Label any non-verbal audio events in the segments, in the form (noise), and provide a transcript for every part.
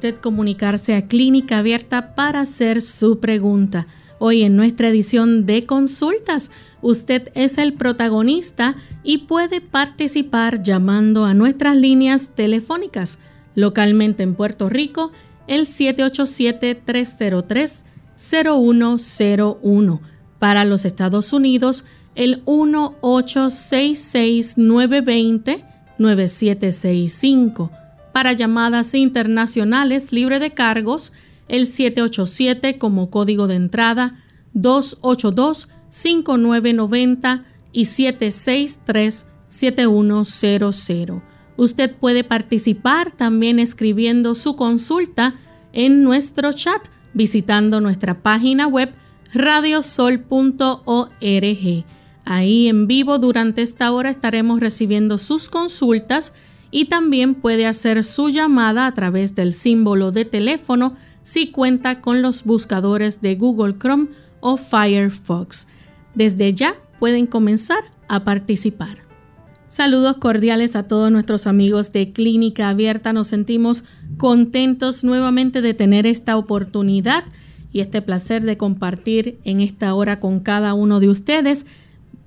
Usted comunicarse a Clínica Abierta para hacer su pregunta. Hoy en nuestra edición de consultas, usted es el protagonista y puede participar llamando a nuestras líneas telefónicas. Localmente en Puerto Rico, el 787-303-0101. Para los Estados Unidos, el 1866-920-9765 para llamadas internacionales libre de cargos, el 787 como código de entrada, 282-5990 y 763-7100. Usted puede participar también escribiendo su consulta en nuestro chat visitando nuestra página web radiosol.org. Ahí en vivo durante esta hora estaremos recibiendo sus consultas y también puede hacer su llamada a través del símbolo de teléfono si cuenta con los buscadores de Google Chrome o Firefox. Desde ya pueden comenzar a participar. Saludos cordiales a todos nuestros amigos de Clínica Abierta. Nos sentimos contentos nuevamente de tener esta oportunidad y este placer de compartir en esta hora con cada uno de ustedes,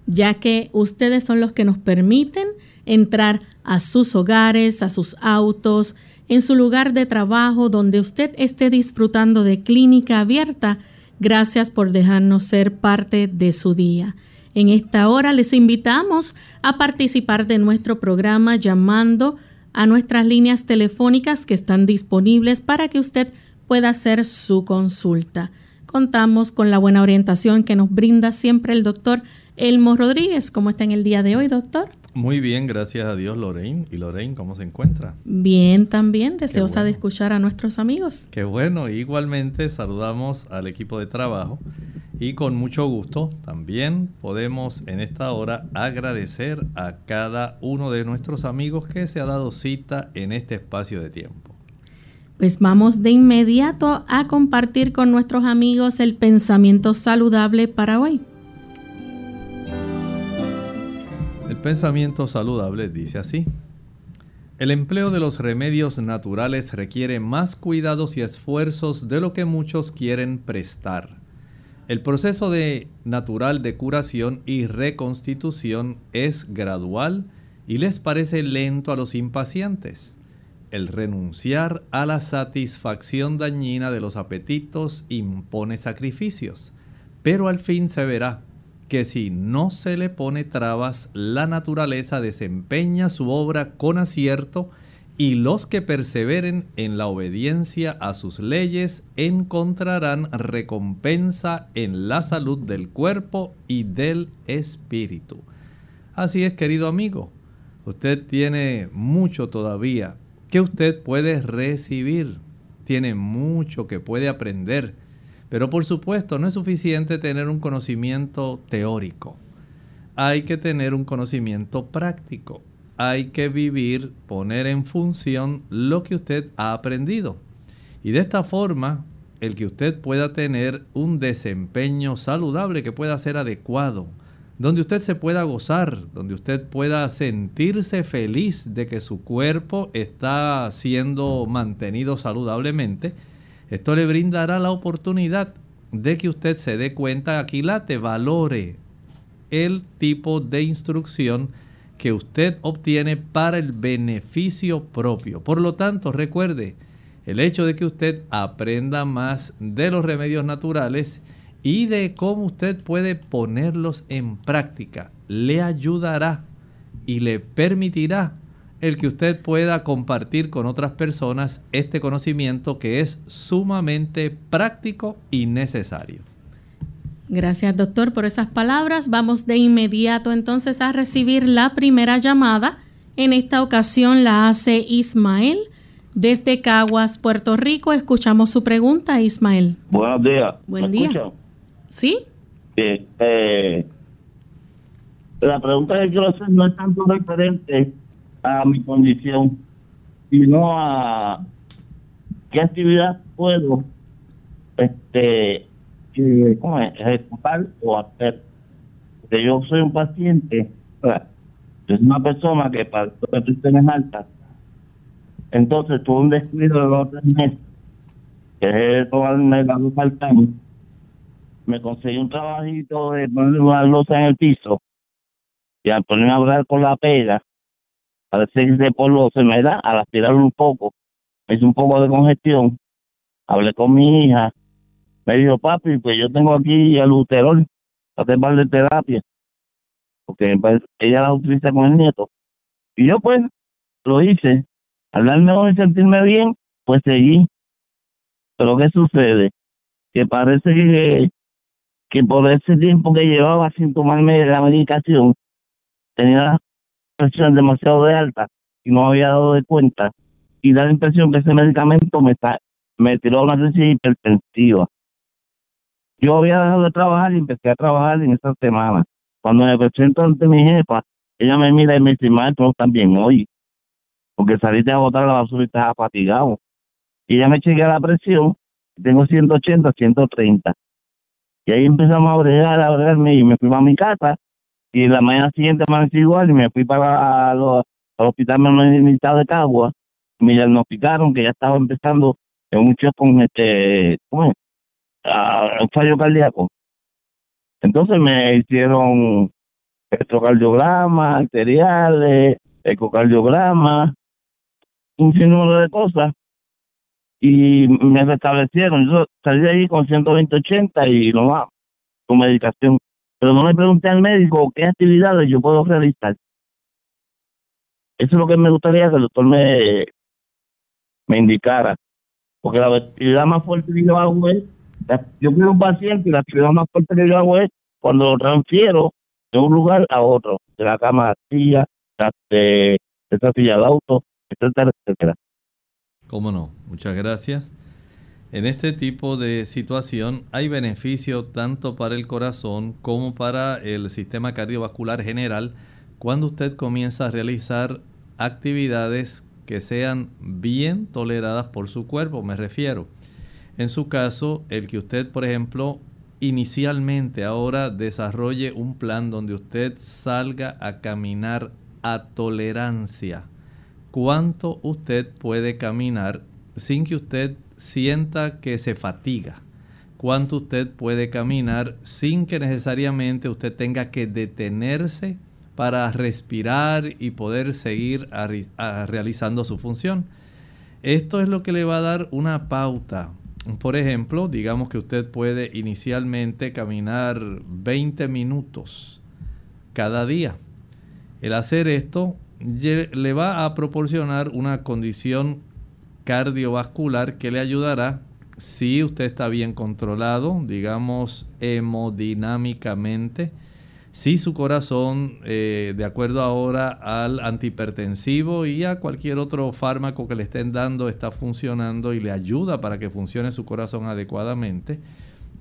ya que ustedes son los que nos permiten entrar a sus hogares, a sus autos, en su lugar de trabajo, donde usted esté disfrutando de clínica abierta. Gracias por dejarnos ser parte de su día. En esta hora les invitamos a participar de nuestro programa llamando a nuestras líneas telefónicas que están disponibles para que usted pueda hacer su consulta. Contamos con la buena orientación que nos brinda siempre el doctor Elmo Rodríguez. ¿Cómo está en el día de hoy, doctor? Muy bien, gracias a Dios, Lorraine. ¿Y Lorraine cómo se encuentra? Bien, también, deseosa de escuchar a nuestros amigos. Qué bueno, igualmente saludamos al equipo de trabajo y con mucho gusto también podemos en esta hora agradecer a cada uno de nuestros amigos que se ha dado cita en este espacio de tiempo. Pues vamos de inmediato a compartir con nuestros amigos el pensamiento saludable para hoy. El pensamiento saludable dice así. El empleo de los remedios naturales requiere más cuidados y esfuerzos de lo que muchos quieren prestar. El proceso de natural de curación y reconstitución es gradual y les parece lento a los impacientes. El renunciar a la satisfacción dañina de los apetitos impone sacrificios, pero al fin se verá que si no se le pone trabas, la naturaleza desempeña su obra con acierto y los que perseveren en la obediencia a sus leyes encontrarán recompensa en la salud del cuerpo y del espíritu. Así es, querido amigo, usted tiene mucho todavía que usted puede recibir, tiene mucho que puede aprender pero por supuesto no es suficiente tener un conocimiento teórico. Hay que tener un conocimiento práctico. Hay que vivir, poner en función lo que usted ha aprendido. Y de esta forma, el que usted pueda tener un desempeño saludable que pueda ser adecuado, donde usted se pueda gozar, donde usted pueda sentirse feliz de que su cuerpo está siendo mantenido saludablemente, esto le brindará la oportunidad de que usted se dé cuenta, aquí late, valore el tipo de instrucción que usted obtiene para el beneficio propio. Por lo tanto, recuerde, el hecho de que usted aprenda más de los remedios naturales y de cómo usted puede ponerlos en práctica. Le ayudará y le permitirá el que usted pueda compartir con otras personas este conocimiento que es sumamente práctico y necesario. Gracias doctor por esas palabras. Vamos de inmediato entonces a recibir la primera llamada. En esta ocasión la hace Ismael desde Caguas, Puerto Rico. Escuchamos su pregunta, Ismael. Buenos días. Buen día. ¿Sí? Eh, la pregunta que quiero hacer no es tanto referente a mi condición, sino a qué actividad puedo este ¿cómo es? ejecutar o hacer. Porque yo soy un paciente, es una persona que para en altas, entonces tuve un descuido de los tres meses, que es tomarme la luz me conseguí un trabajito de poner una losa en el piso y al ponerme a hablar con la pega, parece que ese polvo se me da al aspirarlo un poco, hizo un poco de congestión, hablé con mi hija, me dijo, papi, pues yo tengo aquí el uterol, hacer de terapia, porque pues, ella la utiliza con el nieto. Y yo pues lo hice, al darme y sentirme bien, pues seguí. Pero ¿qué sucede? Que parece que, que por ese tiempo que llevaba sin tomarme la medicación, tenía presión demasiado de alta y no había dado de cuenta. Y da la impresión que ese medicamento me, está, me tiró una crisis hipertensiva. Yo había dejado de trabajar y empecé a trabajar en esa semana. Cuando me presento ante mi jefa, ella me mira y me dice, maestro, también hoy, porque saliste a botar la basura y estás fatigado. Y ella me chequea la presión, tengo 180, 130. Y ahí empezamos a bregar, a bregarme y me fui a mi casa. Y la mañana siguiente me igual y me fui para al hospital militar de Cagua. Me diagnosticaron que ya estaba empezando un con este, ¿cómo es? un fallo cardíaco. Entonces me hicieron electrocardiograma, arteriales, ecocardiograma, un sinnúmero de cosas y me restablecieron. Yo salí de ahí con 120-80 y no más, con medicación. Pero no le pregunté al médico qué actividades yo puedo realizar. Eso es lo que me gustaría que el doctor me, me indicara. Porque la actividad más fuerte que yo hago es yo quiero un paciente y la actividad más fuerte que yo hago es cuando lo transfiero de un lugar a otro, de la cama a la silla, de esta silla de auto, etcétera, etcétera. Cómo no, muchas gracias. En este tipo de situación hay beneficio tanto para el corazón como para el sistema cardiovascular general cuando usted comienza a realizar actividades que sean bien toleradas por su cuerpo, me refiero. En su caso, el que usted, por ejemplo, inicialmente ahora desarrolle un plan donde usted salga a caminar a tolerancia. ¿Cuánto usted puede caminar sin que usted sienta que se fatiga? ¿Cuánto usted puede caminar sin que necesariamente usted tenga que detenerse para respirar y poder seguir realizando su función? Esto es lo que le va a dar una pauta, por ejemplo, digamos que usted puede inicialmente caminar 20 minutos cada día. El hacer esto le va a proporcionar una condición cardiovascular que le ayudará si usted está bien controlado, digamos hemodinámicamente, si su corazón, eh, de acuerdo ahora al antihipertensivo y a cualquier otro fármaco que le estén dando, está funcionando y le ayuda para que funcione su corazón adecuadamente,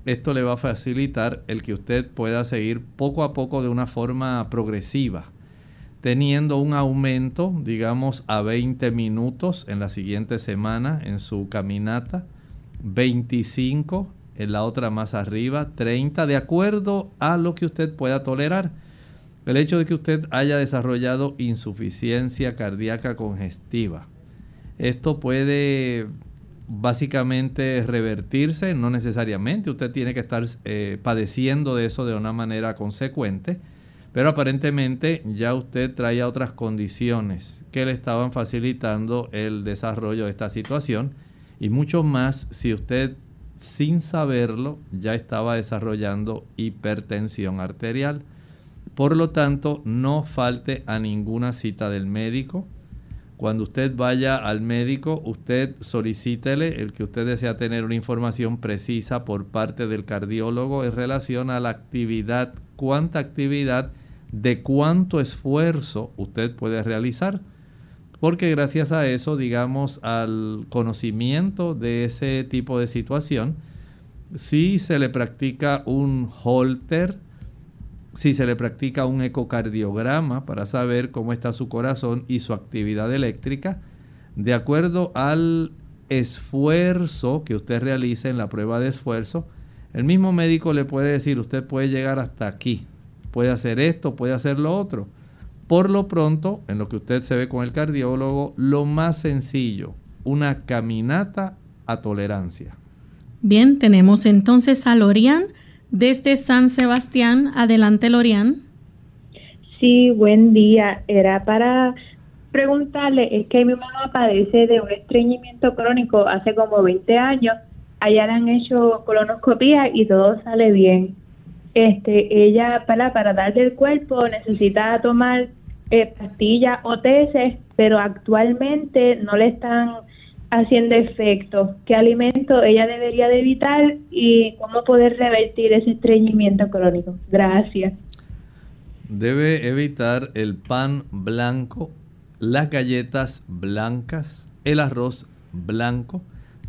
esto le va a facilitar el que usted pueda seguir poco a poco de una forma progresiva, teniendo un aumento, digamos, a 20 minutos en la siguiente semana en su caminata, 25 en la otra más arriba, 30, de acuerdo a lo que usted pueda tolerar. El hecho de que usted haya desarrollado insuficiencia cardíaca congestiva. Esto puede básicamente revertirse, no necesariamente, usted tiene que estar eh, padeciendo de eso de una manera consecuente, pero aparentemente ya usted traía otras condiciones que le estaban facilitando el desarrollo de esta situación y mucho más si usted sin saberlo, ya estaba desarrollando hipertensión arterial. Por lo tanto, no falte a ninguna cita del médico. Cuando usted vaya al médico, usted solicítele el que usted desea tener una información precisa por parte del cardiólogo en relación a la actividad, cuánta actividad, de cuánto esfuerzo usted puede realizar. Porque gracias a eso, digamos, al conocimiento de ese tipo de situación, si se le practica un holter, si se le practica un ecocardiograma para saber cómo está su corazón y su actividad eléctrica, de acuerdo al esfuerzo que usted realice en la prueba de esfuerzo, el mismo médico le puede decir, usted puede llegar hasta aquí, puede hacer esto, puede hacer lo otro. Por lo pronto, en lo que usted se ve con el cardiólogo, lo más sencillo, una caminata a tolerancia. Bien, tenemos entonces a Lorian desde San Sebastián. Adelante, Lorian. Sí, buen día. Era para preguntarle, es que mi mamá padece de un estreñimiento crónico hace como 20 años. Allá le han hecho colonoscopía y todo sale bien este, ella para, para dar del cuerpo necesita tomar eh, pastillas o tesis, pero actualmente no le están haciendo efecto. ¿Qué alimento ella debería de evitar y cómo poder revertir ese estreñimiento crónico? Gracias. Debe evitar el pan blanco, las galletas blancas, el arroz blanco,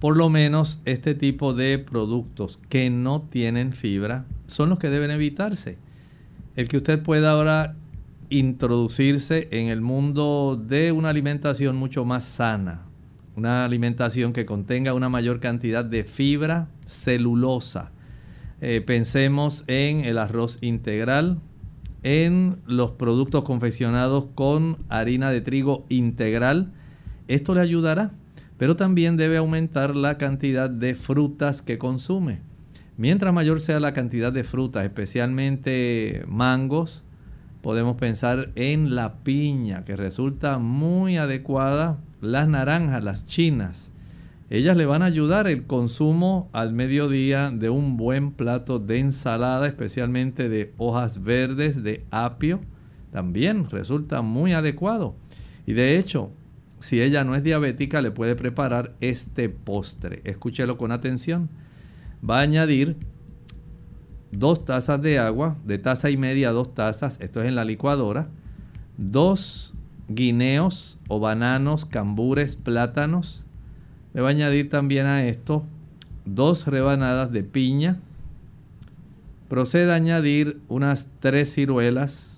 por lo menos este tipo de productos que no tienen fibra son los que deben evitarse. El que usted pueda ahora introducirse en el mundo de una alimentación mucho más sana, una alimentación que contenga una mayor cantidad de fibra celulosa. Eh, pensemos en el arroz integral, en los productos confeccionados con harina de trigo integral. Esto le ayudará, pero también debe aumentar la cantidad de frutas que consume. Mientras mayor sea la cantidad de frutas, especialmente mangos, podemos pensar en la piña, que resulta muy adecuada, las naranjas, las chinas. Ellas le van a ayudar el consumo al mediodía de un buen plato de ensalada, especialmente de hojas verdes, de apio. También resulta muy adecuado. Y de hecho, si ella no es diabética, le puede preparar este postre. Escúchelo con atención va a añadir dos tazas de agua, de taza y media dos tazas, esto es en la licuadora, dos guineos o bananos, cambures, plátanos. Le va a añadir también a esto dos rebanadas de piña. Procede a añadir unas tres ciruelas.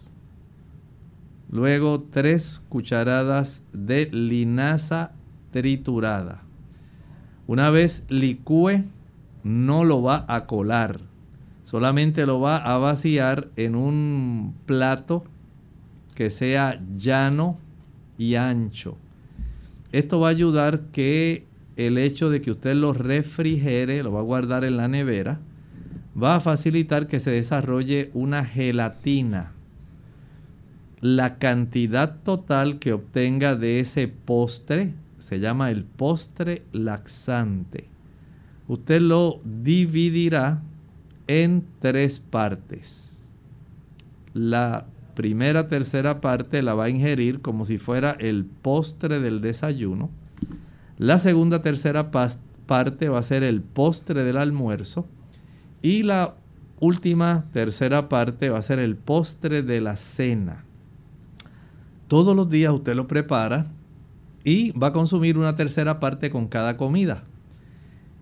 Luego tres cucharadas de linaza triturada. Una vez licúe no lo va a colar, solamente lo va a vaciar en un plato que sea llano y ancho. Esto va a ayudar que el hecho de que usted lo refrigere, lo va a guardar en la nevera, va a facilitar que se desarrolle una gelatina. La cantidad total que obtenga de ese postre se llama el postre laxante usted lo dividirá en tres partes. La primera tercera parte la va a ingerir como si fuera el postre del desayuno. La segunda tercera parte va a ser el postre del almuerzo. Y la última tercera parte va a ser el postre de la cena. Todos los días usted lo prepara y va a consumir una tercera parte con cada comida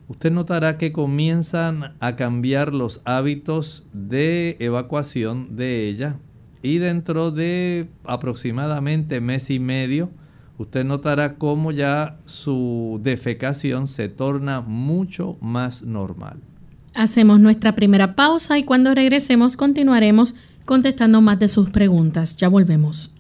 usted notará que comienzan a cambiar los hábitos de evacuación de ella y dentro de aproximadamente mes y medio usted notará cómo ya su defecación se torna mucho más normal. Hacemos nuestra primera pausa y cuando regresemos continuaremos contestando más de sus preguntas. Ya volvemos.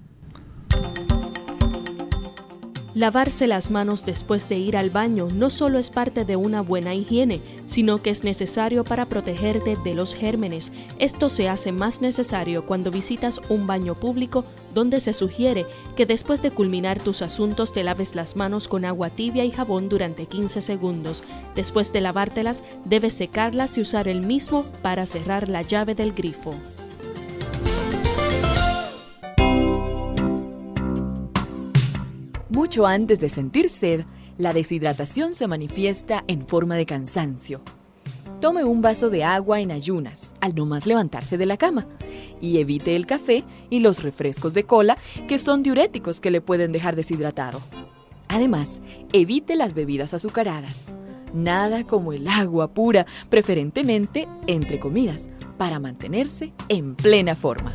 Lavarse las manos después de ir al baño no solo es parte de una buena higiene, sino que es necesario para protegerte de los gérmenes. Esto se hace más necesario cuando visitas un baño público donde se sugiere que después de culminar tus asuntos te laves las manos con agua tibia y jabón durante 15 segundos. Después de lavártelas, debes secarlas y usar el mismo para cerrar la llave del grifo. Mucho antes de sentir sed, la deshidratación se manifiesta en forma de cansancio. Tome un vaso de agua en ayunas al no más levantarse de la cama y evite el café y los refrescos de cola que son diuréticos que le pueden dejar deshidratado. Además, evite las bebidas azucaradas. Nada como el agua pura, preferentemente entre comidas, para mantenerse en plena forma.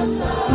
reconcile.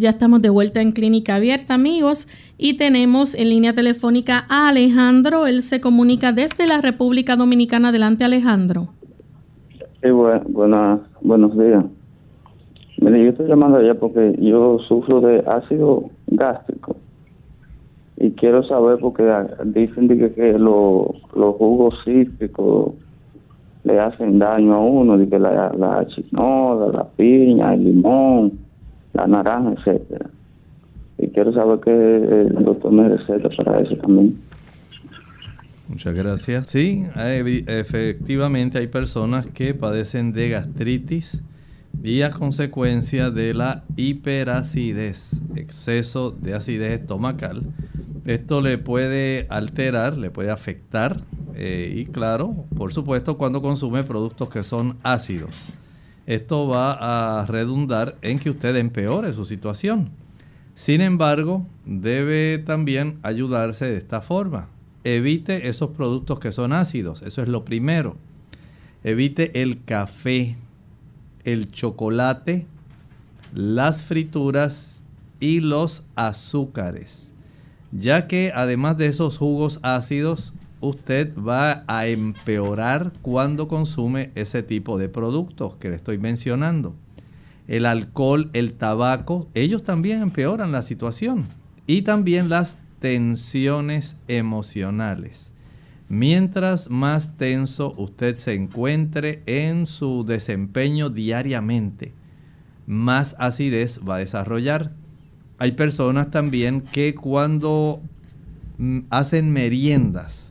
Ya estamos de vuelta en Clínica Abierta, amigos, y tenemos en línea telefónica a Alejandro. Él se comunica desde la República Dominicana. Adelante, Alejandro. Sí, buena, buenos días. Mire, yo estoy llamando allá porque yo sufro de ácido gástrico y quiero saber porque dicen que, los jugos cítricos le hacen daño a uno, de la, la chinola, la piña, el limón la naranja, etcétera. Y quiero saber qué el doctor me receta para eso también. Muchas gracias. Sí, efectivamente hay personas que padecen de gastritis y a consecuencia de la hiperacidez, exceso de acidez estomacal. Esto le puede alterar, le puede afectar eh, y claro, por supuesto cuando consume productos que son ácidos esto va a redundar en que usted empeore su situación. Sin embargo, debe también ayudarse de esta forma. Evite esos productos que son ácidos, eso es lo primero. Evite el café, el chocolate, las frituras y los azúcares, ya que además de esos jugos ácidos, usted va a empeorar cuando consume ese tipo de productos que le estoy mencionando. El alcohol, el tabaco, ellos también empeoran la situación. Y también las tensiones emocionales. Mientras más tenso usted se encuentre en su desempeño diariamente, más acidez va a desarrollar. Hay personas también que cuando mm, hacen meriendas,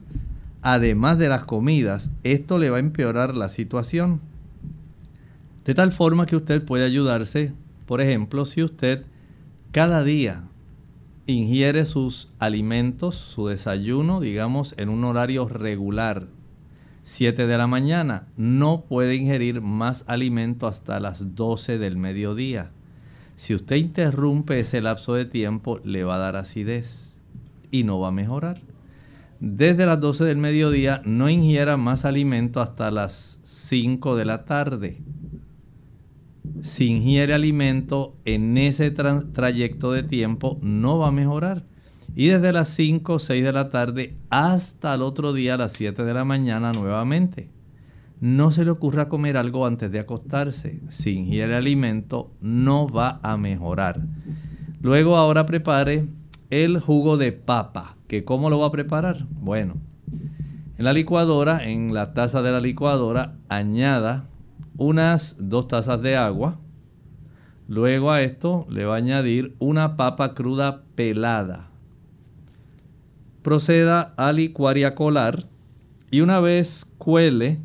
además de las comidas, esto le va a empeorar la situación. De tal forma que usted puede ayudarse, por ejemplo, si usted cada día ingiere sus alimentos, su desayuno, digamos, en un horario regular, 7 de la mañana, no puede ingerir más alimento hasta las 12 del mediodía. Si usted interrumpe ese lapso de tiempo, le va a dar acidez y no va a mejorar desde las 12 del mediodía no ingiera más alimento hasta las 5 de la tarde. Si ingiere alimento en ese trayecto de tiempo no va a mejorar. Y desde las 5 o 6 de la tarde hasta el otro día las 7 de la mañana nuevamente. no se le ocurra comer algo antes de acostarse. Si ingiere alimento, no va a mejorar. Luego ahora prepare el jugo de papa. ¿Que ¿Cómo lo va a preparar? Bueno, en la licuadora, en la taza de la licuadora, añada unas dos tazas de agua. Luego a esto le va a añadir una papa cruda pelada. Proceda a licuar y a colar. Y una vez cuele,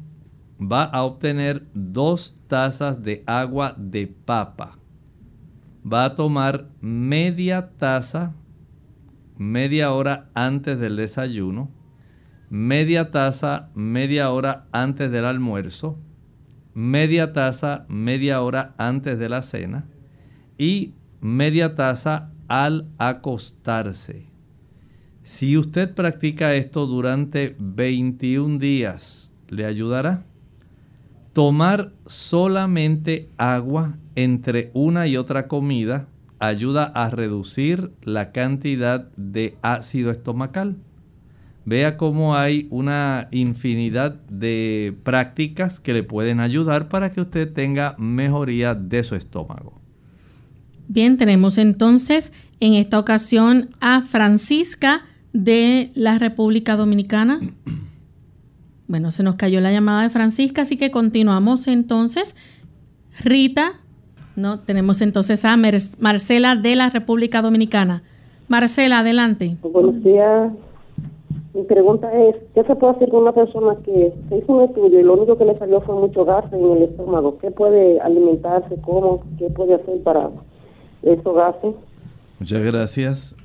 va a obtener dos tazas de agua de papa. Va a tomar media taza media hora antes del desayuno, media taza media hora antes del almuerzo, media taza media hora antes de la cena y media taza al acostarse. Si usted practica esto durante 21 días, ¿le ayudará? Tomar solamente agua entre una y otra comida ayuda a reducir la cantidad de ácido estomacal. Vea cómo hay una infinidad de prácticas que le pueden ayudar para que usted tenga mejoría de su estómago. Bien, tenemos entonces en esta ocasión a Francisca de la República Dominicana. Bueno, se nos cayó la llamada de Francisca, así que continuamos entonces. Rita no, tenemos entonces a Marcela de la República Dominicana. Marcela, adelante. Buenos días. Mi pregunta es, ¿qué se puede hacer con una persona que se hizo un estudio y lo único que le salió fue mucho gas en el estómago? ¿Qué puede alimentarse? ¿Cómo? ¿Qué puede hacer para esos gases? Muchas gracias.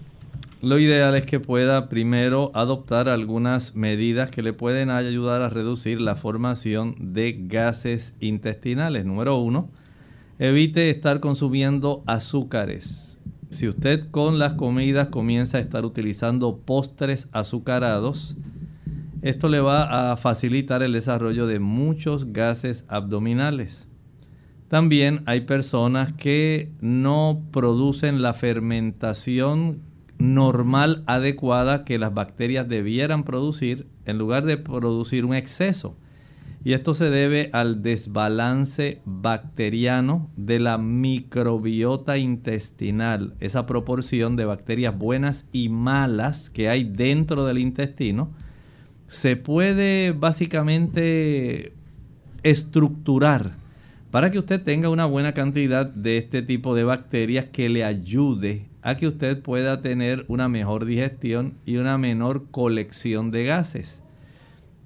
Lo ideal es que pueda primero adoptar algunas medidas que le pueden ayudar a reducir la formación de gases intestinales. Número uno, Evite estar consumiendo azúcares. Si usted con las comidas comienza a estar utilizando postres azucarados, esto le va a facilitar el desarrollo de muchos gases abdominales. También hay personas que no producen la fermentación normal adecuada que las bacterias debieran producir en lugar de producir un exceso. Y esto se debe al desbalance bacteriano de la microbiota intestinal, esa proporción de bacterias buenas y malas que hay dentro del intestino. Se puede básicamente estructurar para que usted tenga una buena cantidad de este tipo de bacterias que le ayude a que usted pueda tener una mejor digestión y una menor colección de gases.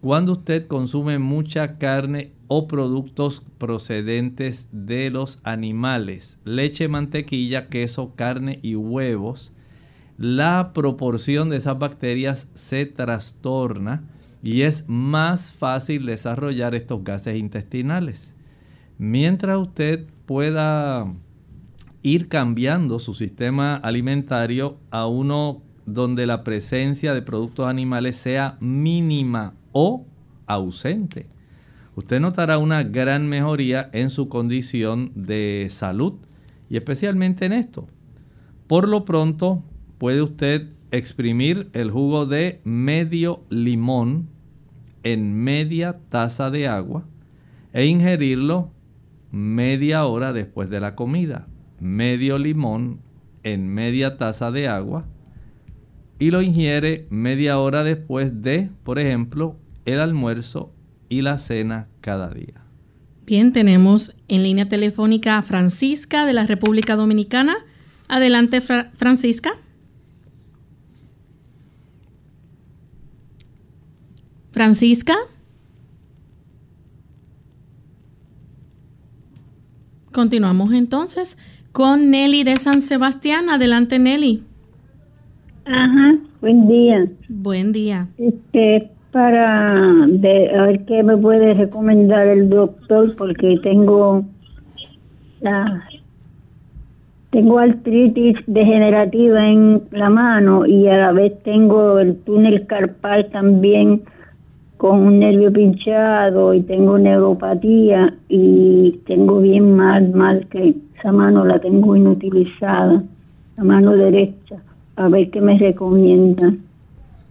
Cuando usted consume mucha carne o productos procedentes de los animales, leche, mantequilla, queso, carne y huevos, la proporción de esas bacterias se trastorna y es más fácil desarrollar estos gases intestinales. Mientras usted pueda ir cambiando su sistema alimentario a uno donde la presencia de productos animales sea mínima o ausente. Usted notará una gran mejoría en su condición de salud y especialmente en esto. Por lo pronto puede usted exprimir el jugo de medio limón en media taza de agua e ingerirlo media hora después de la comida. Medio limón en media taza de agua y lo ingiere media hora después de, por ejemplo, el almuerzo y la cena cada día. Bien, tenemos en línea telefónica a Francisca de la República Dominicana. Adelante, Francisca. Francisca. Continuamos entonces con Nelly de San Sebastián. Adelante, Nelly. Ajá, buen día. Buen día. Este, para de, a ver qué me puede recomendar el doctor porque tengo la tengo artritis degenerativa en la mano y a la vez tengo el túnel carpal también con un nervio pinchado y tengo neuropatía y tengo bien mal, mal que esa mano la tengo inutilizada, la mano derecha. A ver qué me recomienda.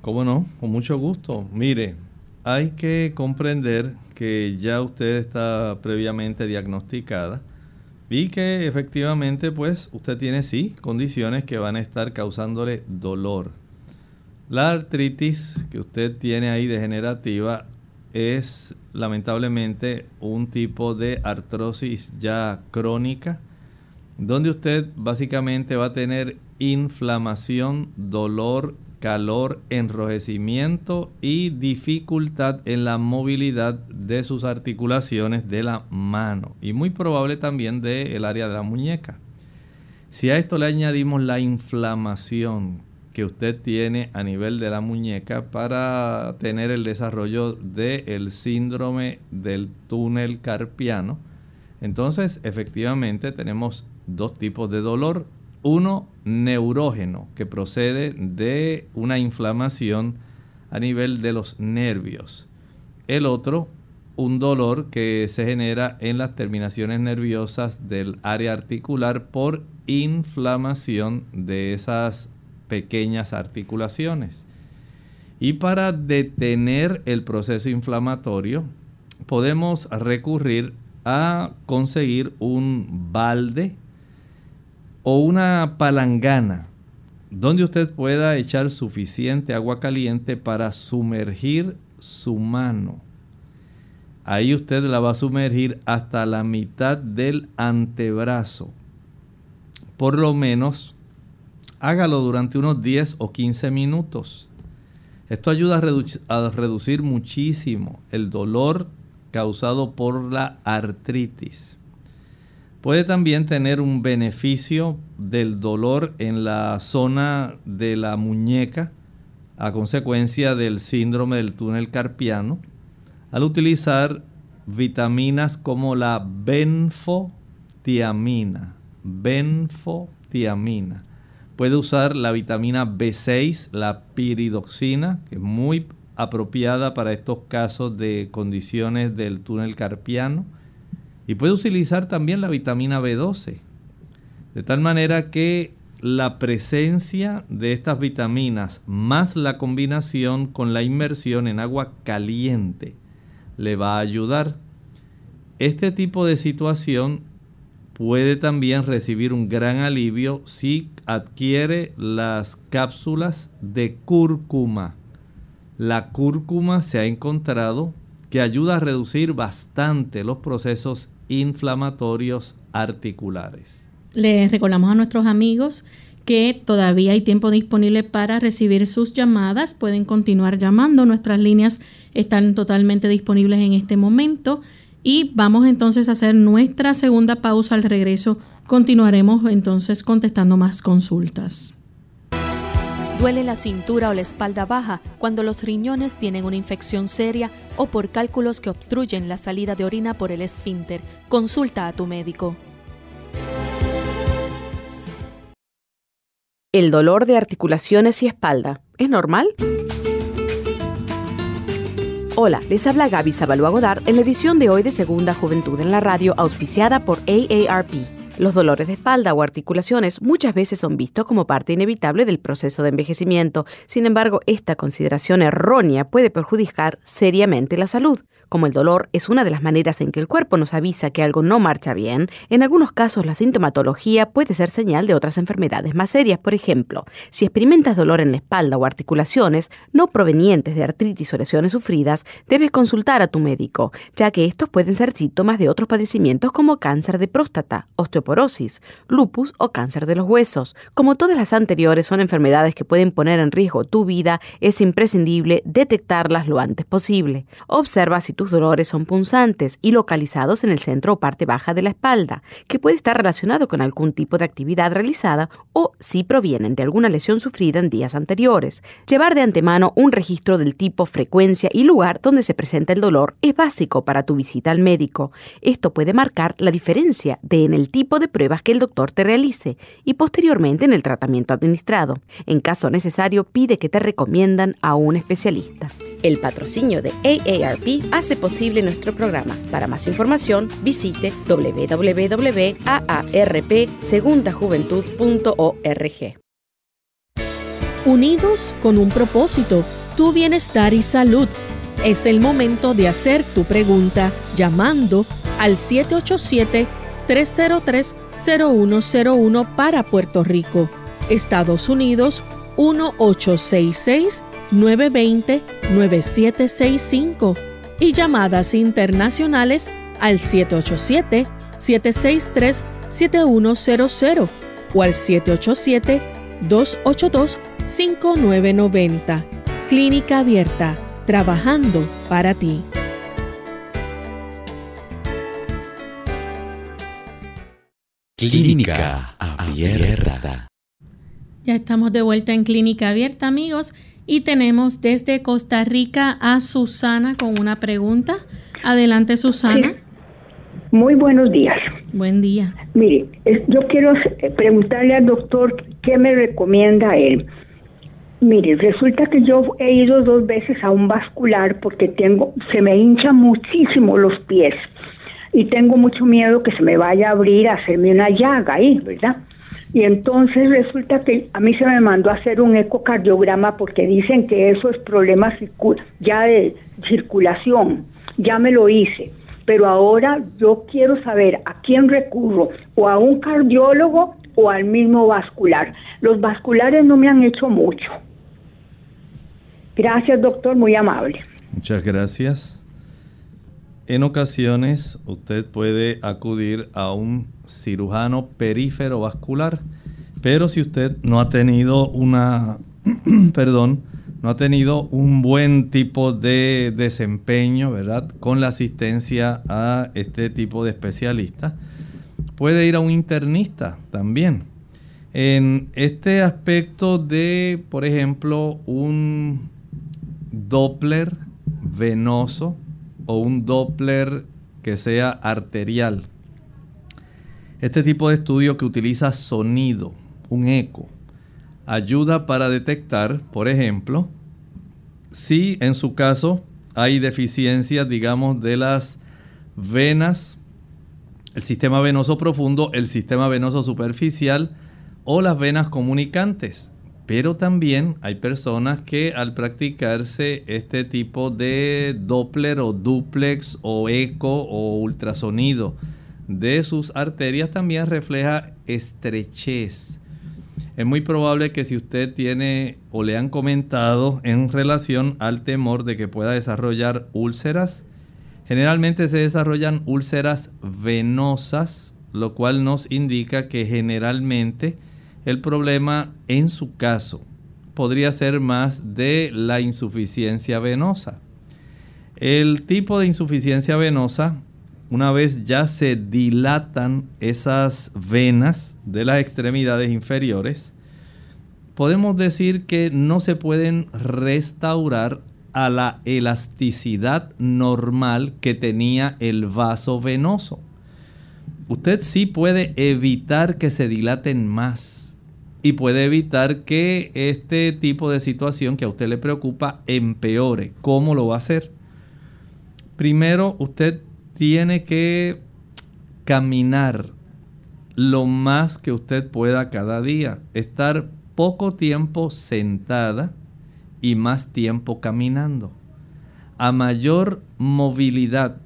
¿Cómo no? Con mucho gusto. Mire, hay que comprender que ya usted está previamente diagnosticada y que efectivamente pues usted tiene sí condiciones que van a estar causándole dolor. La artritis que usted tiene ahí degenerativa es lamentablemente un tipo de artrosis ya crónica donde usted básicamente va a tener inflamación, dolor, calor, enrojecimiento y dificultad en la movilidad de sus articulaciones de la mano y muy probable también del área de la muñeca. Si a esto le añadimos la inflamación que usted tiene a nivel de la muñeca para tener el desarrollo del síndrome del túnel carpiano, entonces efectivamente tenemos dos tipos de dolor. Uno neurógeno, que procede de una inflamación a nivel de los nervios. El otro, un dolor que se genera en las terminaciones nerviosas del área articular por inflamación de esas pequeñas articulaciones. Y para detener el proceso inflamatorio, podemos recurrir a conseguir un balde o una palangana donde usted pueda echar suficiente agua caliente para sumergir su mano. Ahí usted la va a sumergir hasta la mitad del antebrazo. Por lo menos hágalo durante unos 10 o 15 minutos. Esto ayuda a, a reducir muchísimo el dolor causado por la artritis. Puede también tener un beneficio del dolor en la zona de la muñeca a consecuencia del síndrome del túnel carpiano al utilizar vitaminas como la benfotiamina. Benfotiamina. Puede usar la vitamina B6, la piridoxina, que es muy apropiada para estos casos de condiciones del túnel carpiano y puede utilizar también la vitamina B12. De tal manera que la presencia de estas vitaminas más la combinación con la inmersión en agua caliente le va a ayudar. Este tipo de situación puede también recibir un gran alivio si adquiere las cápsulas de cúrcuma. La cúrcuma se ha encontrado que ayuda a reducir bastante los procesos inflamatorios articulares. Les recordamos a nuestros amigos que todavía hay tiempo disponible para recibir sus llamadas. Pueden continuar llamando. Nuestras líneas están totalmente disponibles en este momento. Y vamos entonces a hacer nuestra segunda pausa. Al regreso continuaremos entonces contestando más consultas. Duele la cintura o la espalda baja cuando los riñones tienen una infección seria o por cálculos que obstruyen la salida de orina por el esfínter. Consulta a tu médico. ¿El dolor de articulaciones y espalda es normal? Hola, les habla Gaby Zabalúa Godard en la edición de hoy de Segunda Juventud en la Radio, auspiciada por AARP. Los dolores de espalda o articulaciones muchas veces son vistos como parte inevitable del proceso de envejecimiento. Sin embargo, esta consideración errónea puede perjudicar seriamente la salud. Como el dolor es una de las maneras en que el cuerpo nos avisa que algo no marcha bien, en algunos casos la sintomatología puede ser señal de otras enfermedades más serias. Por ejemplo, si experimentas dolor en la espalda o articulaciones no provenientes de artritis o lesiones sufridas, debes consultar a tu médico, ya que estos pueden ser síntomas de otros padecimientos como cáncer de próstata, osteoporosis, lupus o cáncer de los huesos. Como todas las anteriores son enfermedades que pueden poner en riesgo tu vida, es imprescindible detectarlas lo antes posible. Observa si tus dolores son punzantes y localizados en el centro o parte baja de la espalda, que puede estar relacionado con algún tipo de actividad realizada o si provienen de alguna lesión sufrida en días anteriores. Llevar de antemano un registro del tipo, frecuencia y lugar donde se presenta el dolor es básico para tu visita al médico. Esto puede marcar la diferencia de en el tipo de pruebas que el doctor te realice y posteriormente en el tratamiento administrado. En caso necesario, pide que te recomiendan a un especialista. El patrocinio de AARP hace posible nuestro programa. Para más información, visite www.aarpsegundajuventud.org. Unidos con un propósito, tu bienestar y salud. Es el momento de hacer tu pregunta llamando al 787-303-0101 para Puerto Rico, Estados Unidos 1866-920-9765 y llamadas internacionales al 787-763-7100 o al 787-282-5990. Clínica Abierta, trabajando para ti. Clínica Abierta. Ya estamos de vuelta en Clínica Abierta, amigos, y tenemos desde Costa Rica a Susana con una pregunta. Adelante, Susana. Muy buenos días. Buen día. Mire, yo quiero preguntarle al doctor qué me recomienda él. Mire, resulta que yo he ido dos veces a un vascular porque tengo, se me hinchan muchísimo los pies y tengo mucho miedo que se me vaya a abrir a hacerme una llaga ahí, ¿verdad? Y entonces resulta que a mí se me mandó a hacer un ecocardiograma porque dicen que eso es problema ya de circulación. Ya me lo hice. Pero ahora yo quiero saber a quién recurro, o a un cardiólogo o al mismo vascular. Los vasculares no me han hecho mucho. Gracias, doctor, muy amable. Muchas gracias. En ocasiones usted puede acudir a un cirujano perífero vascular, pero si usted no ha tenido una, (clears throat) perdón, no ha tenido un buen tipo de desempeño, ¿verdad? Con la asistencia a este tipo de especialista, puede ir a un internista también. En este aspecto de, por ejemplo, un Doppler venoso o un Doppler que sea arterial. Este tipo de estudio que utiliza sonido, un eco, ayuda para detectar, por ejemplo, si en su caso hay deficiencias, digamos, de las venas, el sistema venoso profundo, el sistema venoso superficial o las venas comunicantes. Pero también hay personas que al practicarse este tipo de Doppler o duplex o eco o ultrasonido de sus arterias también refleja estrechez. Es muy probable que si usted tiene o le han comentado en relación al temor de que pueda desarrollar úlceras, generalmente se desarrollan úlceras venosas, lo cual nos indica que generalmente el problema en su caso podría ser más de la insuficiencia venosa. El tipo de insuficiencia venosa, una vez ya se dilatan esas venas de las extremidades inferiores, podemos decir que no se pueden restaurar a la elasticidad normal que tenía el vaso venoso. Usted sí puede evitar que se dilaten más y puede evitar que este tipo de situación que a usted le preocupa empeore. ¿Cómo lo va a hacer? Primero, usted tiene que caminar lo más que usted pueda cada día. Estar poco tiempo sentada y más tiempo caminando. A mayor movilidad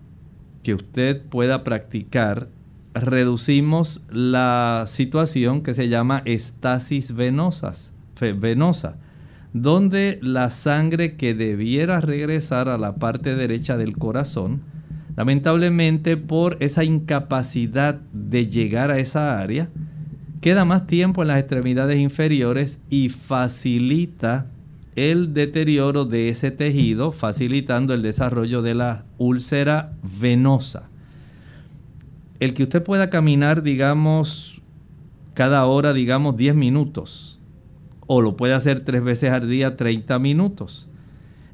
que usted pueda practicar reducimos la situación que se llama estasis venosas, venosa, donde la sangre que debiera regresar a la parte derecha del corazón, lamentablemente por esa incapacidad de llegar a esa área, queda más tiempo en las extremidades inferiores y facilita el deterioro de ese tejido, facilitando el desarrollo de la úlcera venosa el que usted pueda caminar, digamos, cada hora, digamos, 10 minutos, o lo puede hacer tres veces al día, 30 minutos.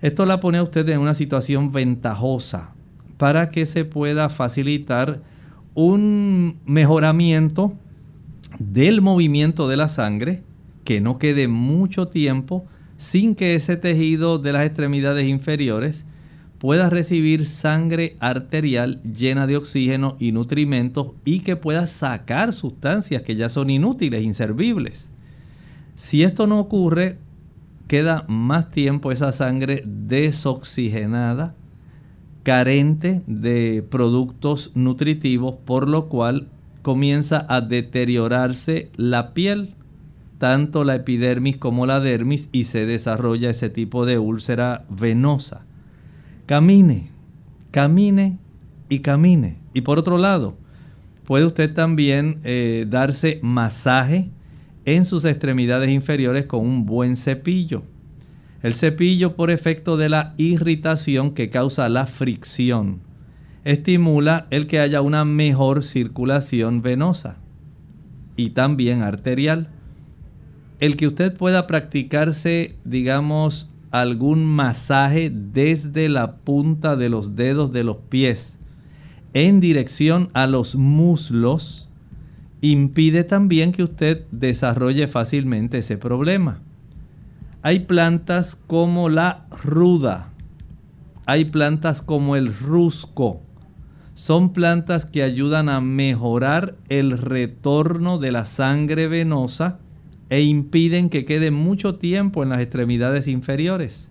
Esto la pone a usted en una situación ventajosa para que se pueda facilitar un mejoramiento del movimiento de la sangre, que no quede mucho tiempo sin que ese tejido de las extremidades inferiores pueda recibir sangre arterial llena de oxígeno y nutrimentos y que pueda sacar sustancias que ya son inútiles, inservibles. Si esto no ocurre, queda más tiempo esa sangre desoxigenada, carente de productos nutritivos, por lo cual comienza a deteriorarse la piel, tanto la epidermis como la dermis, y se desarrolla ese tipo de úlcera venosa. Camine, camine y camine. Y por otro lado, puede usted también eh, darse masaje en sus extremidades inferiores con un buen cepillo. El cepillo por efecto de la irritación que causa la fricción estimula el que haya una mejor circulación venosa y también arterial. El que usted pueda practicarse, digamos, algún masaje desde la punta de los dedos de los pies en dirección a los muslos impide también que usted desarrolle fácilmente ese problema. Hay plantas como la ruda, hay plantas como el rusco. Son plantas que ayudan a mejorar el retorno de la sangre venosa e impiden que quede mucho tiempo en las extremidades inferiores.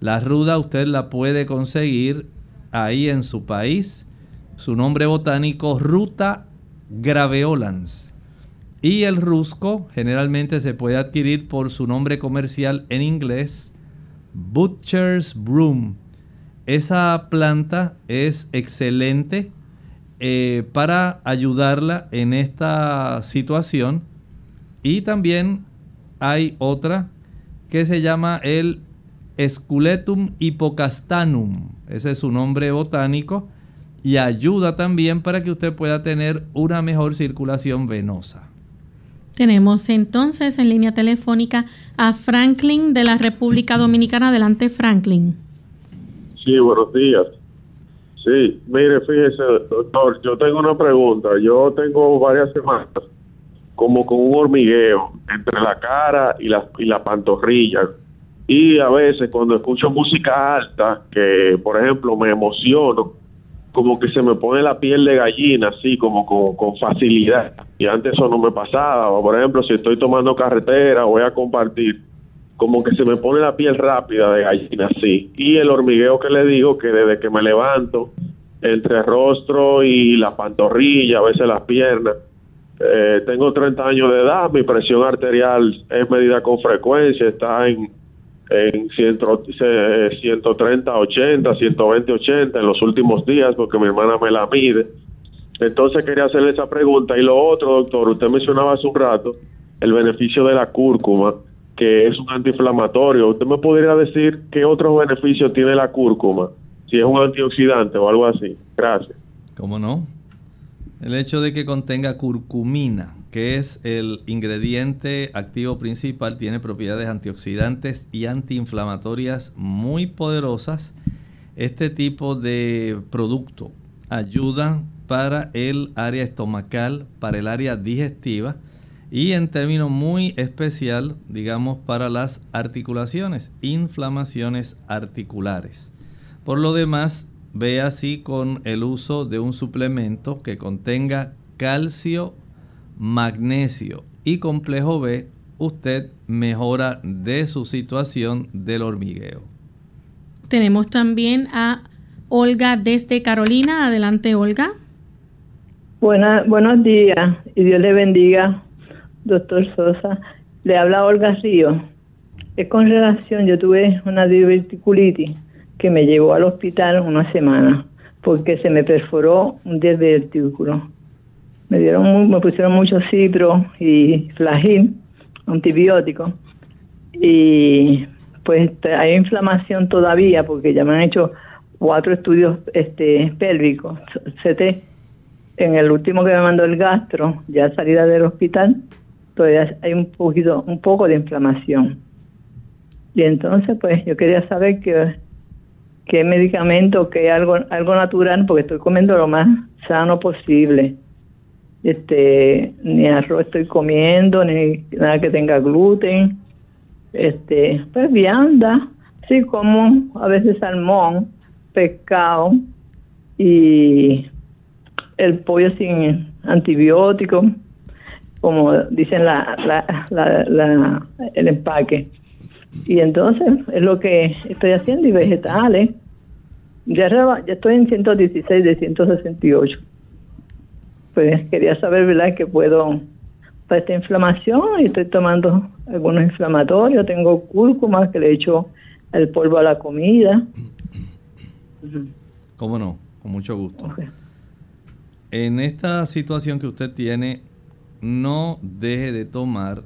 La ruda usted la puede conseguir ahí en su país. Su nombre botánico Ruta graveolans. Y el rusco generalmente se puede adquirir por su nombre comercial en inglés, Butcher's Broom. Esa planta es excelente eh, para ayudarla en esta situación. Y también hay otra que se llama el Esculetum hipocastanum. Ese es su nombre botánico y ayuda también para que usted pueda tener una mejor circulación venosa. Tenemos entonces en línea telefónica a Franklin de la República Dominicana. Adelante, Franklin. Sí, buenos días. Sí, mire, fíjese, doctor, yo tengo una pregunta. Yo tengo varias semanas como con un hormigueo entre la cara y la, y la pantorrilla. Y a veces cuando escucho música alta, que por ejemplo me emociono, como que se me pone la piel de gallina, así como con, facilidad. Y antes eso no me pasaba. Por ejemplo, si estoy tomando carretera, voy a compartir, como que se me pone la piel rápida de gallina, así. Y el hormigueo que le digo, que desde que me levanto, entre el rostro y la pantorrilla, a veces las piernas, eh, tengo 30 años de edad, mi presión arterial es medida con frecuencia, está en en 130, 80, 120, 80 en los últimos días porque mi hermana me la mide. Entonces quería hacerle esa pregunta. Y lo otro, doctor, usted mencionaba hace un rato el beneficio de la cúrcuma, que es un antiinflamatorio. ¿Usted me podría decir qué otros beneficios tiene la cúrcuma? Si es un antioxidante o algo así. Gracias. ¿Cómo no? El hecho de que contenga curcumina, que es el ingrediente activo principal, tiene propiedades antioxidantes y antiinflamatorias muy poderosas. Este tipo de producto ayuda para el área estomacal, para el área digestiva y en términos muy especial, digamos, para las articulaciones, inflamaciones articulares. Por lo demás, ve así con el uso de un suplemento que contenga calcio, magnesio y complejo B, usted mejora de su situación del hormigueo. Tenemos también a Olga desde Carolina. Adelante, Olga. Buena, buenos días y Dios le bendiga, doctor Sosa. Le habla Olga Río. Es con relación, yo tuve una diverticulitis que me llevó al hospital una semana porque se me perforó un divertículo. Me dieron me pusieron mucho cipro y flagil, antibiótico. Y pues hay inflamación todavía porque ya me han hecho cuatro estudios este pélvicos, CT. En el último que me mandó el gastro, ya salida del hospital, todavía hay un poquito, un poco de inflamación. Y entonces, pues yo quería saber que qué medicamento, qué algo, algo natural, porque estoy comiendo lo más sano posible. Este, ni arroz estoy comiendo, ni nada que tenga gluten. Este, pues vianda, sí como a veces salmón, pescado y el pollo sin antibióticos, como dicen la, la, la, el empaque. Y entonces es lo que estoy haciendo y vegetales. Ya, ya estoy en 116 de 168. Pues quería saber, ¿verdad?, que puedo para esta inflamación y estoy tomando algunos inflamatorios. Tengo cúrcuma que le echo el polvo a la comida. ¿Cómo no? Con mucho gusto. En esta situación que usted tiene, no deje de tomar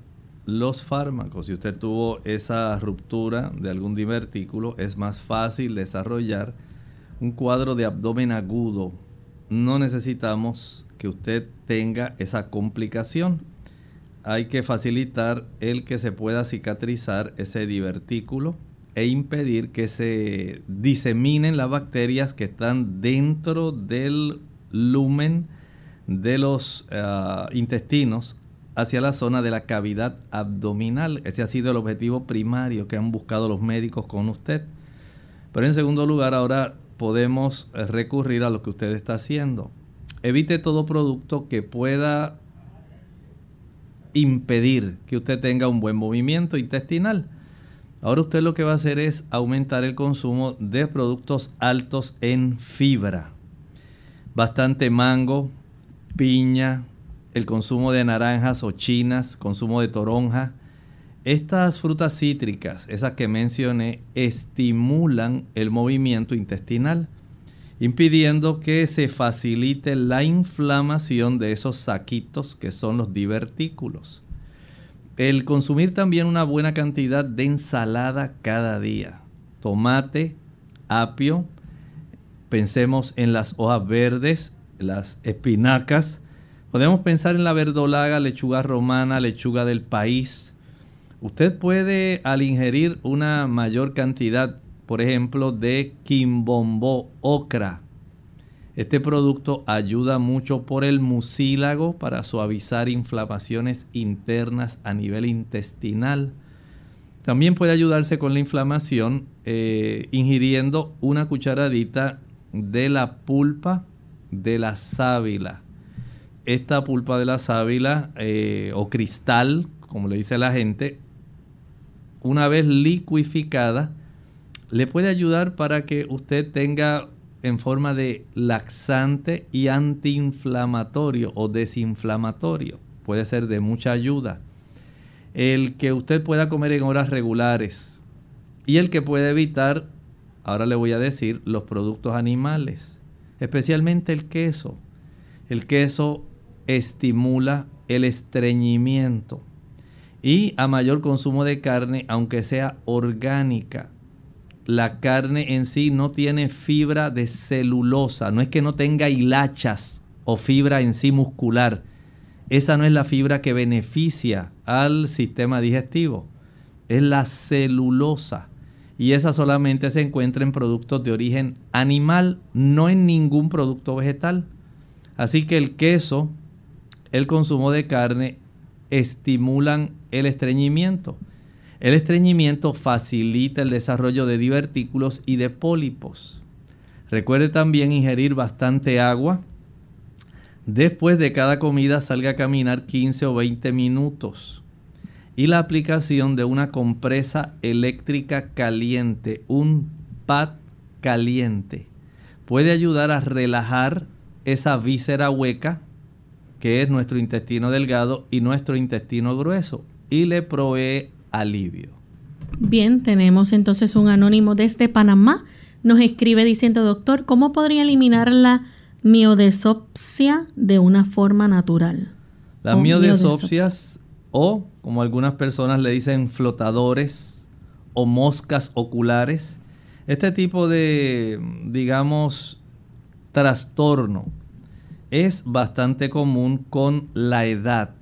los fármacos. Si usted tuvo esa ruptura de algún divertículo, es más fácil desarrollar un cuadro de abdomen agudo. No necesitamos que usted tenga esa complicación. Hay que facilitar el que se pueda cicatrizar ese divertículo e impedir que se diseminen las bacterias que están dentro del lumen de los ah, intestinos hacia la zona de la cavidad abdominal. Ese ha sido el objetivo primario que han buscado los médicos con usted. Pero en segundo lugar, ahora podemos eh, recurrir a lo que usted está haciendo. Evite todo producto que pueda impedir que usted tenga un buen movimiento intestinal. Ahora usted lo que va a hacer es aumentar el consumo de productos altos en fibra. Bastante mango, piña, el consumo de naranjas o chinas, consumo de toronja. Estas frutas cítricas, esas que mencioné, estimulan el movimiento intestinal, impidiendo que se facilite la inflamación de esos saquitos que son los divertículos. El consumir también una buena cantidad de ensalada cada día. Tomate, apio, pensemos en las hojas verdes, las espinacas. Podemos pensar en la verdolaga, lechuga romana, lechuga del país. Usted puede al ingerir una mayor cantidad, por ejemplo, de quimbombo ocra. Este producto ayuda mucho por el mucílago para suavizar inflamaciones internas a nivel intestinal. También puede ayudarse con la inflamación eh, ingiriendo una cucharadita de la pulpa de la sábila. Esta pulpa de la sábila eh, o cristal, como le dice la gente, una vez liquificada, le puede ayudar para que usted tenga en forma de laxante y antiinflamatorio o desinflamatorio. Puede ser de mucha ayuda. El que usted pueda comer en horas regulares y el que puede evitar, ahora le voy a decir, los productos animales, especialmente el queso. El queso estimula el estreñimiento y a mayor consumo de carne, aunque sea orgánica, la carne en sí no tiene fibra de celulosa, no es que no tenga hilachas o fibra en sí muscular. Esa no es la fibra que beneficia al sistema digestivo, es la celulosa. Y esa solamente se encuentra en productos de origen animal, no en ningún producto vegetal. Así que el queso, el consumo de carne, estimulan el estreñimiento. El estreñimiento facilita el desarrollo de divertículos y de pólipos. Recuerde también ingerir bastante agua. Después de cada comida salga a caminar 15 o 20 minutos. Y la aplicación de una compresa eléctrica caliente, un pad caliente, puede ayudar a relajar esa víscera hueca que es nuestro intestino delgado y nuestro intestino grueso y le provee alivio. Bien, tenemos entonces un anónimo desde Panamá. Nos escribe diciendo, doctor, ¿cómo podría eliminar la miodesopsia de una forma natural? Las miodesopsias o, como algunas personas le dicen, flotadores o moscas oculares, este tipo de, digamos, trastorno es bastante común con la edad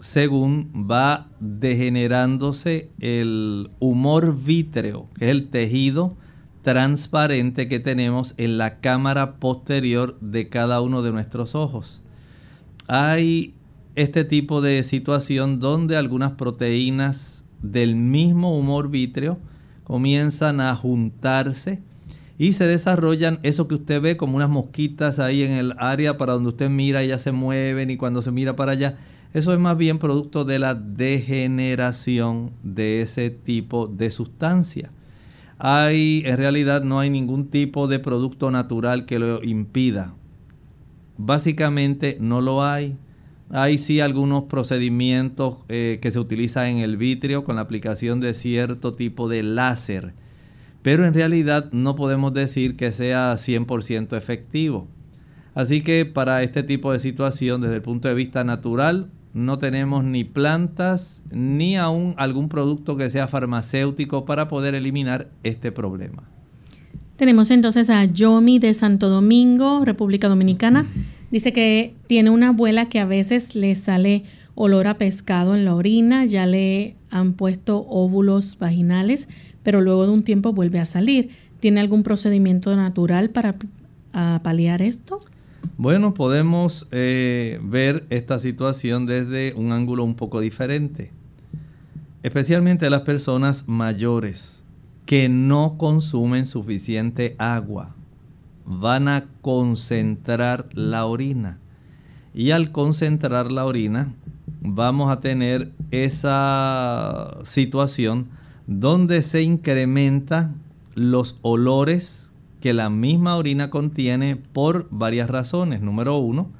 según va degenerándose el humor vítreo, que es el tejido transparente que tenemos en la cámara posterior de cada uno de nuestros ojos. Hay este tipo de situación donde algunas proteínas del mismo humor vítreo comienzan a juntarse y se desarrollan eso que usted ve como unas mosquitas ahí en el área para donde usted mira, ellas se mueven y cuando se mira para allá, eso es más bien producto de la degeneración de ese tipo de sustancia. Hay, en realidad no hay ningún tipo de producto natural que lo impida. Básicamente no lo hay. Hay sí algunos procedimientos eh, que se utilizan en el vitrio con la aplicación de cierto tipo de láser pero en realidad no podemos decir que sea 100% efectivo. Así que para este tipo de situación, desde el punto de vista natural, no tenemos ni plantas ni aún algún producto que sea farmacéutico para poder eliminar este problema. Tenemos entonces a Yomi de Santo Domingo, República Dominicana. Dice que tiene una abuela que a veces le sale olor a pescado en la orina, ya le han puesto óvulos vaginales, pero luego de un tiempo vuelve a salir. ¿Tiene algún procedimiento natural para paliar esto? Bueno, podemos eh, ver esta situación desde un ángulo un poco diferente, especialmente las personas mayores que no consumen suficiente agua. Van a concentrar la orina y al concentrar la orina vamos a tener esa situación donde se incrementa los olores que la misma orina contiene por varias razones. Número uno,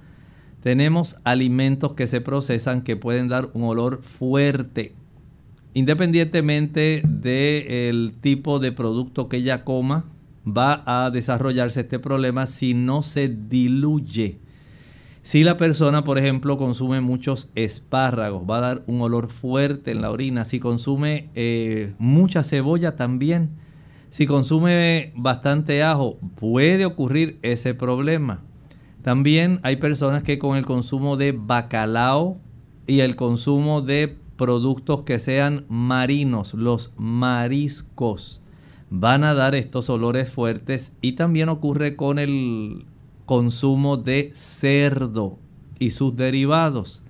tenemos alimentos que se procesan que pueden dar un olor fuerte. Independientemente del tipo de producto que ella coma, va a desarrollarse este problema si no se diluye si la persona, por ejemplo, consume muchos espárragos, va a dar un olor fuerte en la orina. Si consume eh, mucha cebolla también. Si consume bastante ajo, puede ocurrir ese problema. También hay personas que con el consumo de bacalao y el consumo de productos que sean marinos, los mariscos, van a dar estos olores fuertes y también ocurre con el consumo de cerdo y sus derivados.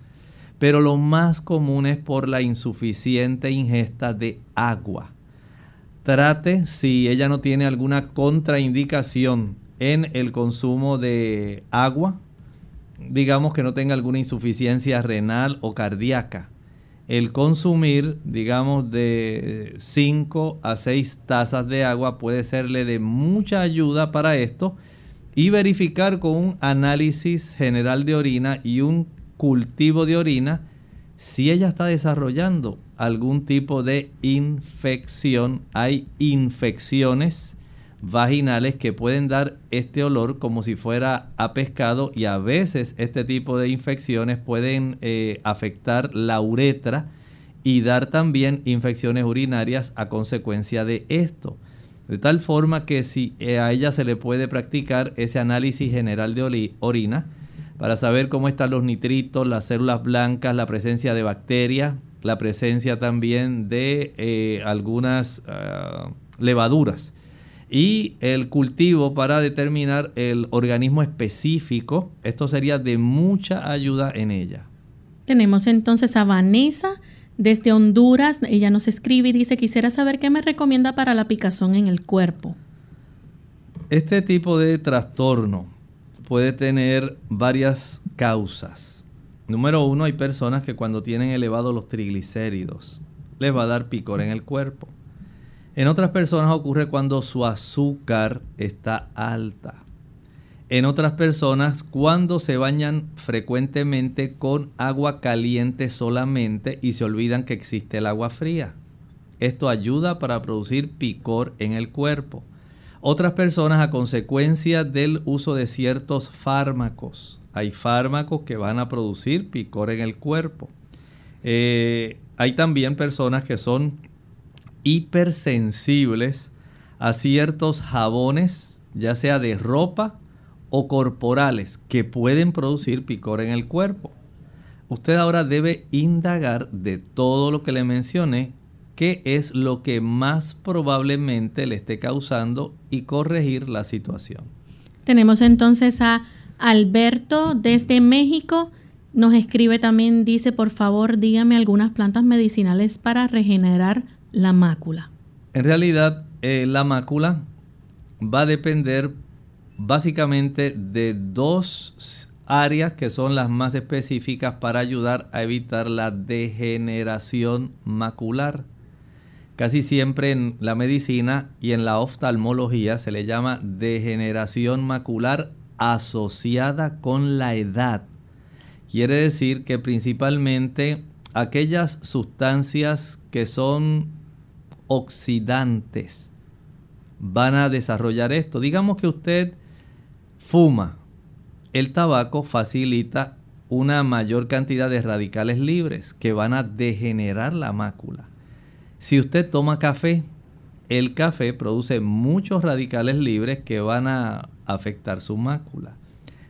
Pero lo más común es por la insuficiente ingesta de agua. Trate si ella no tiene alguna contraindicación en el consumo de agua, digamos que no tenga alguna insuficiencia renal o cardíaca. El consumir, digamos, de 5 a 6 tazas de agua puede serle de mucha ayuda para esto y verificar con un análisis general de orina y un cultivo de orina si ella está desarrollando algún tipo de infección. Hay infecciones vaginales que pueden dar este olor como si fuera a pescado y a veces este tipo de infecciones pueden eh, afectar la uretra y dar también infecciones urinarias a consecuencia de esto. De tal forma que si a ella se le puede practicar ese análisis general de orina para saber cómo están los nitritos, las células blancas, la presencia de bacterias, la presencia también de eh, algunas ah, levaduras y el cultivo para determinar el organismo específico. Esto sería de mucha ayuda en ella. Tenemos entonces a Vanessa desde Honduras, ella nos escribe y dice, quisiera saber qué me recomienda para la picazón en el cuerpo. Este tipo de trastorno puede tener varias causas. Número uno, hay personas que cuando tienen elevados los triglicéridos les va a dar picor en el cuerpo. En otras personas ocurre cuando su azúcar está alta en otras personas cuando se bañan frecuentemente con agua caliente solamente y se olvidan que existe el agua fría. Esto ayuda para producir picor en el cuerpo. Otras personas a consecuencia del uso de ciertos fármacos. Hay fármacos que van a producir picor en el cuerpo. Eh, hay también personas que son hipersensibles a ciertos jabones, ya sea de ropa o corporales que pueden producir picor en el cuerpo. Usted ahora debe indagar de todo lo que le mencioné, qué es lo que más probablemente le esté causando y corregir la situación. Tenemos entonces a Alberto desde México. Nos escribe también, dice, por favor, dígame algunas plantas medicinales para regenerar la mácula. En realidad, eh, la mácula va a depender básicamente de dos áreas que son las más específicas para ayudar a evitar la degeneración macular. Casi siempre en la medicina y en la oftalmología se le llama degeneración macular asociada con la edad. Quiere decir que principalmente aquellas sustancias que son oxidantes van a desarrollar esto. Digamos que usted fuma. El tabaco facilita una mayor cantidad de radicales libres que van a degenerar la mácula. Si usted toma café, el café produce muchos radicales libres que van a afectar su mácula.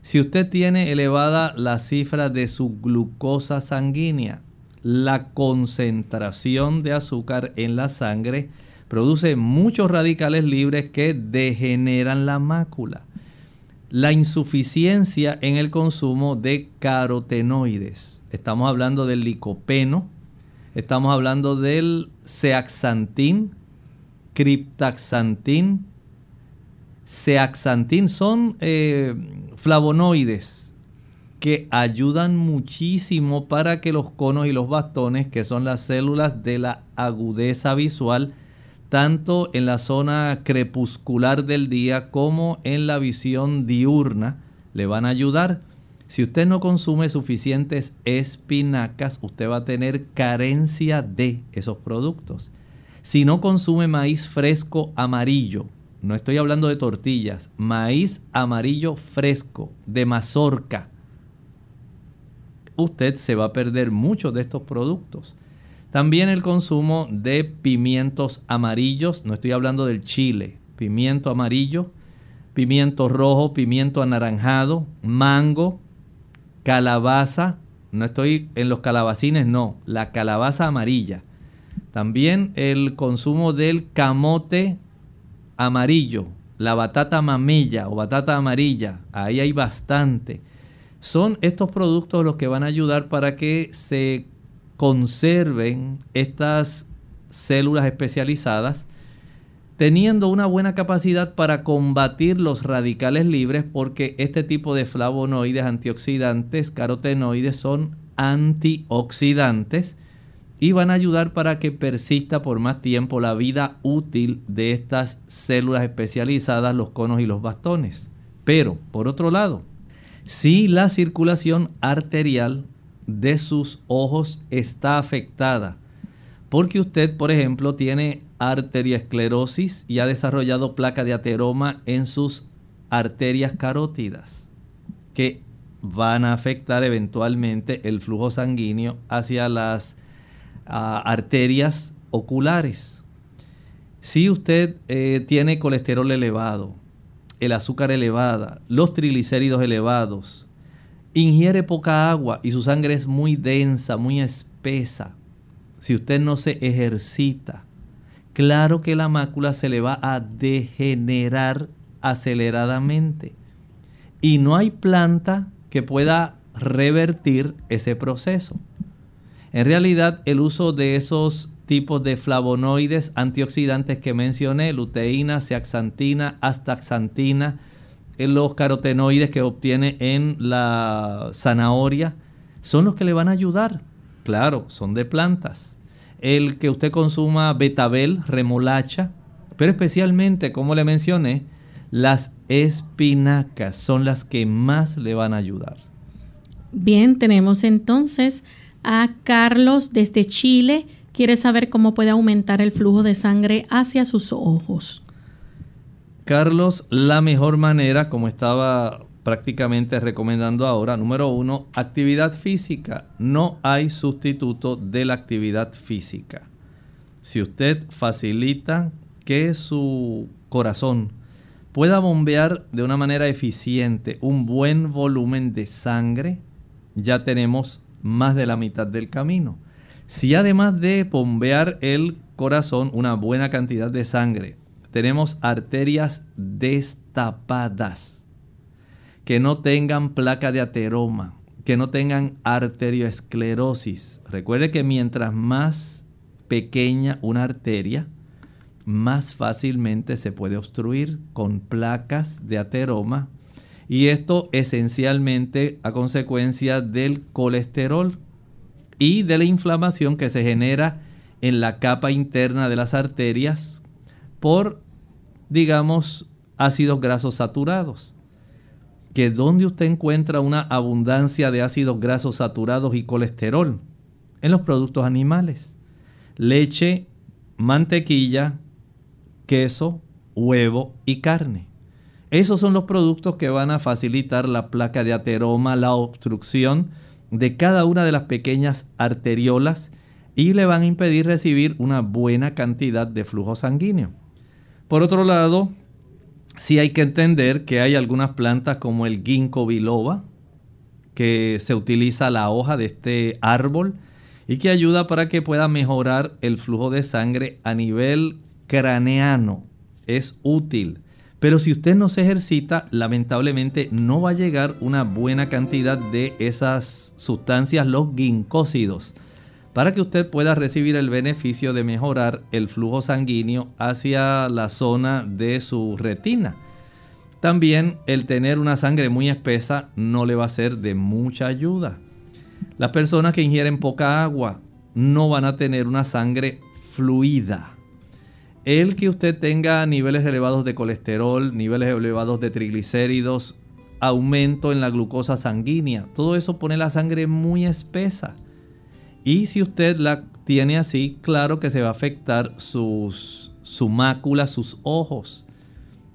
Si usted tiene elevada la cifra de su glucosa sanguínea, la concentración de azúcar en la sangre produce muchos radicales libres que degeneran la mácula. La insuficiencia en el consumo de carotenoides. Estamos hablando del licopeno, estamos hablando del zeaxantín, criptaxantín, zeaxantín son eh, flavonoides que ayudan muchísimo para que los conos y los bastones, que son las células de la agudeza visual, tanto en la zona crepuscular del día como en la visión diurna, le van a ayudar. Si usted no consume suficientes espinacas, usted va a tener carencia de esos productos. Si no consume maíz fresco amarillo, no estoy hablando de tortillas, maíz amarillo fresco, de mazorca, usted se va a perder muchos de estos productos. También el consumo de pimientos amarillos, no estoy hablando del chile, pimiento amarillo, pimiento rojo, pimiento anaranjado, mango, calabaza, no estoy en los calabacines, no, la calabaza amarilla. También el consumo del camote amarillo, la batata mamella o batata amarilla, ahí hay bastante. Son estos productos los que van a ayudar para que se conserven estas células especializadas teniendo una buena capacidad para combatir los radicales libres porque este tipo de flavonoides antioxidantes, carotenoides, son antioxidantes y van a ayudar para que persista por más tiempo la vida útil de estas células especializadas, los conos y los bastones. Pero, por otro lado, si la circulación arterial de sus ojos está afectada. Porque usted, por ejemplo, tiene arteriosclerosis y ha desarrollado placa de ateroma en sus arterias carótidas, que van a afectar eventualmente el flujo sanguíneo hacia las ah, arterias oculares. Si usted eh, tiene colesterol elevado, el azúcar elevada, los triglicéridos elevados, ingiere poca agua y su sangre es muy densa, muy espesa, si usted no se ejercita, claro que la mácula se le va a degenerar aceleradamente. Y no hay planta que pueda revertir ese proceso. En realidad, el uso de esos tipos de flavonoides antioxidantes que mencioné, luteína, zeaxantina, astaxantina, los carotenoides que obtiene en la zanahoria son los que le van a ayudar. Claro, son de plantas. El que usted consuma betabel, remolacha, pero especialmente, como le mencioné, las espinacas son las que más le van a ayudar. Bien, tenemos entonces a Carlos desde Chile. Quiere saber cómo puede aumentar el flujo de sangre hacia sus ojos. Carlos, la mejor manera, como estaba prácticamente recomendando ahora, número uno, actividad física. No hay sustituto de la actividad física. Si usted facilita que su corazón pueda bombear de una manera eficiente un buen volumen de sangre, ya tenemos más de la mitad del camino. Si además de bombear el corazón una buena cantidad de sangre, tenemos arterias destapadas, que no tengan placa de ateroma, que no tengan arterioesclerosis. Recuerde que mientras más pequeña una arteria, más fácilmente se puede obstruir con placas de ateroma y esto esencialmente a consecuencia del colesterol y de la inflamación que se genera en la capa interna de las arterias por, digamos, ácidos grasos saturados. Que donde usted encuentra una abundancia de ácidos grasos saturados y colesterol en los productos animales. Leche, mantequilla, queso, huevo y carne. Esos son los productos que van a facilitar la placa de ateroma, la obstrucción de cada una de las pequeñas arteriolas y le van a impedir recibir una buena cantidad de flujo sanguíneo. Por otro lado, sí hay que entender que hay algunas plantas como el ginkgo biloba, que se utiliza la hoja de este árbol y que ayuda para que pueda mejorar el flujo de sangre a nivel craneano. Es útil. Pero si usted no se ejercita, lamentablemente no va a llegar una buena cantidad de esas sustancias, los ginkósidos, para que usted pueda recibir el beneficio de mejorar el flujo sanguíneo hacia la zona de su retina. También el tener una sangre muy espesa no le va a ser de mucha ayuda. Las personas que ingieren poca agua no van a tener una sangre fluida el que usted tenga niveles elevados de colesterol, niveles elevados de triglicéridos, aumento en la glucosa sanguínea, todo eso pone la sangre muy espesa. Y si usted la tiene así, claro que se va a afectar sus, su mácula, sus ojos.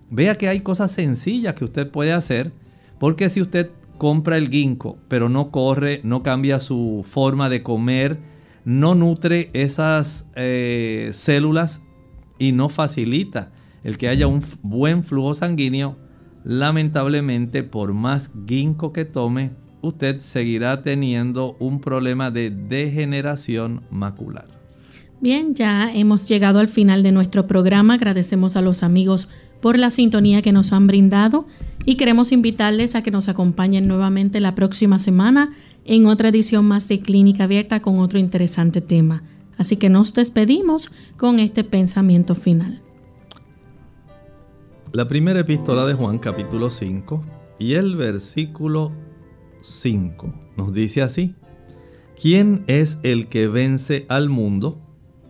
Vea que hay cosas sencillas que usted puede hacer, porque si usted compra el ginkgo, pero no corre, no cambia su forma de comer, no nutre esas eh, células y no facilita el que haya un buen flujo sanguíneo, lamentablemente por más ginkgo que tome, usted seguirá teniendo un problema de degeneración macular. Bien, ya hemos llegado al final de nuestro programa. Agradecemos a los amigos por la sintonía que nos han brindado y queremos invitarles a que nos acompañen nuevamente la próxima semana en otra edición más de Clínica Abierta con otro interesante tema. Así que nos despedimos con este pensamiento final. La primera epístola de Juan capítulo 5 y el versículo 5 nos dice así, ¿quién es el que vence al mundo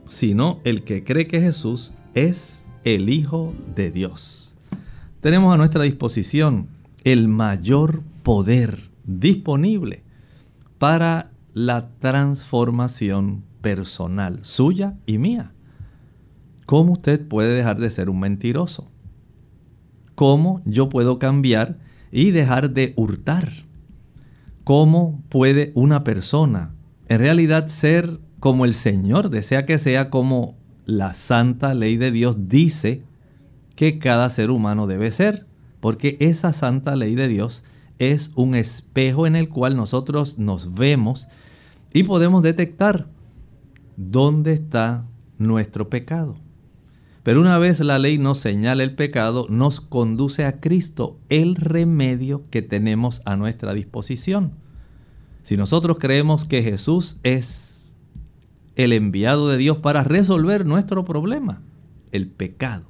sino el que cree que Jesús es el Hijo de Dios? Tenemos a nuestra disposición el mayor poder disponible para la transformación personal, suya y mía. ¿Cómo usted puede dejar de ser un mentiroso? ¿Cómo yo puedo cambiar y dejar de hurtar? ¿Cómo puede una persona en realidad ser como el Señor desea que sea, como la santa ley de Dios dice que cada ser humano debe ser? Porque esa santa ley de Dios es un espejo en el cual nosotros nos vemos y podemos detectar dónde está nuestro pecado. Pero una vez la ley nos señala el pecado, nos conduce a Cristo, el remedio que tenemos a nuestra disposición. Si nosotros creemos que Jesús es el enviado de Dios para resolver nuestro problema, el pecado,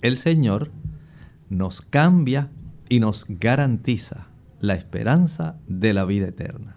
el Señor nos cambia y nos garantiza la esperanza de la vida eterna.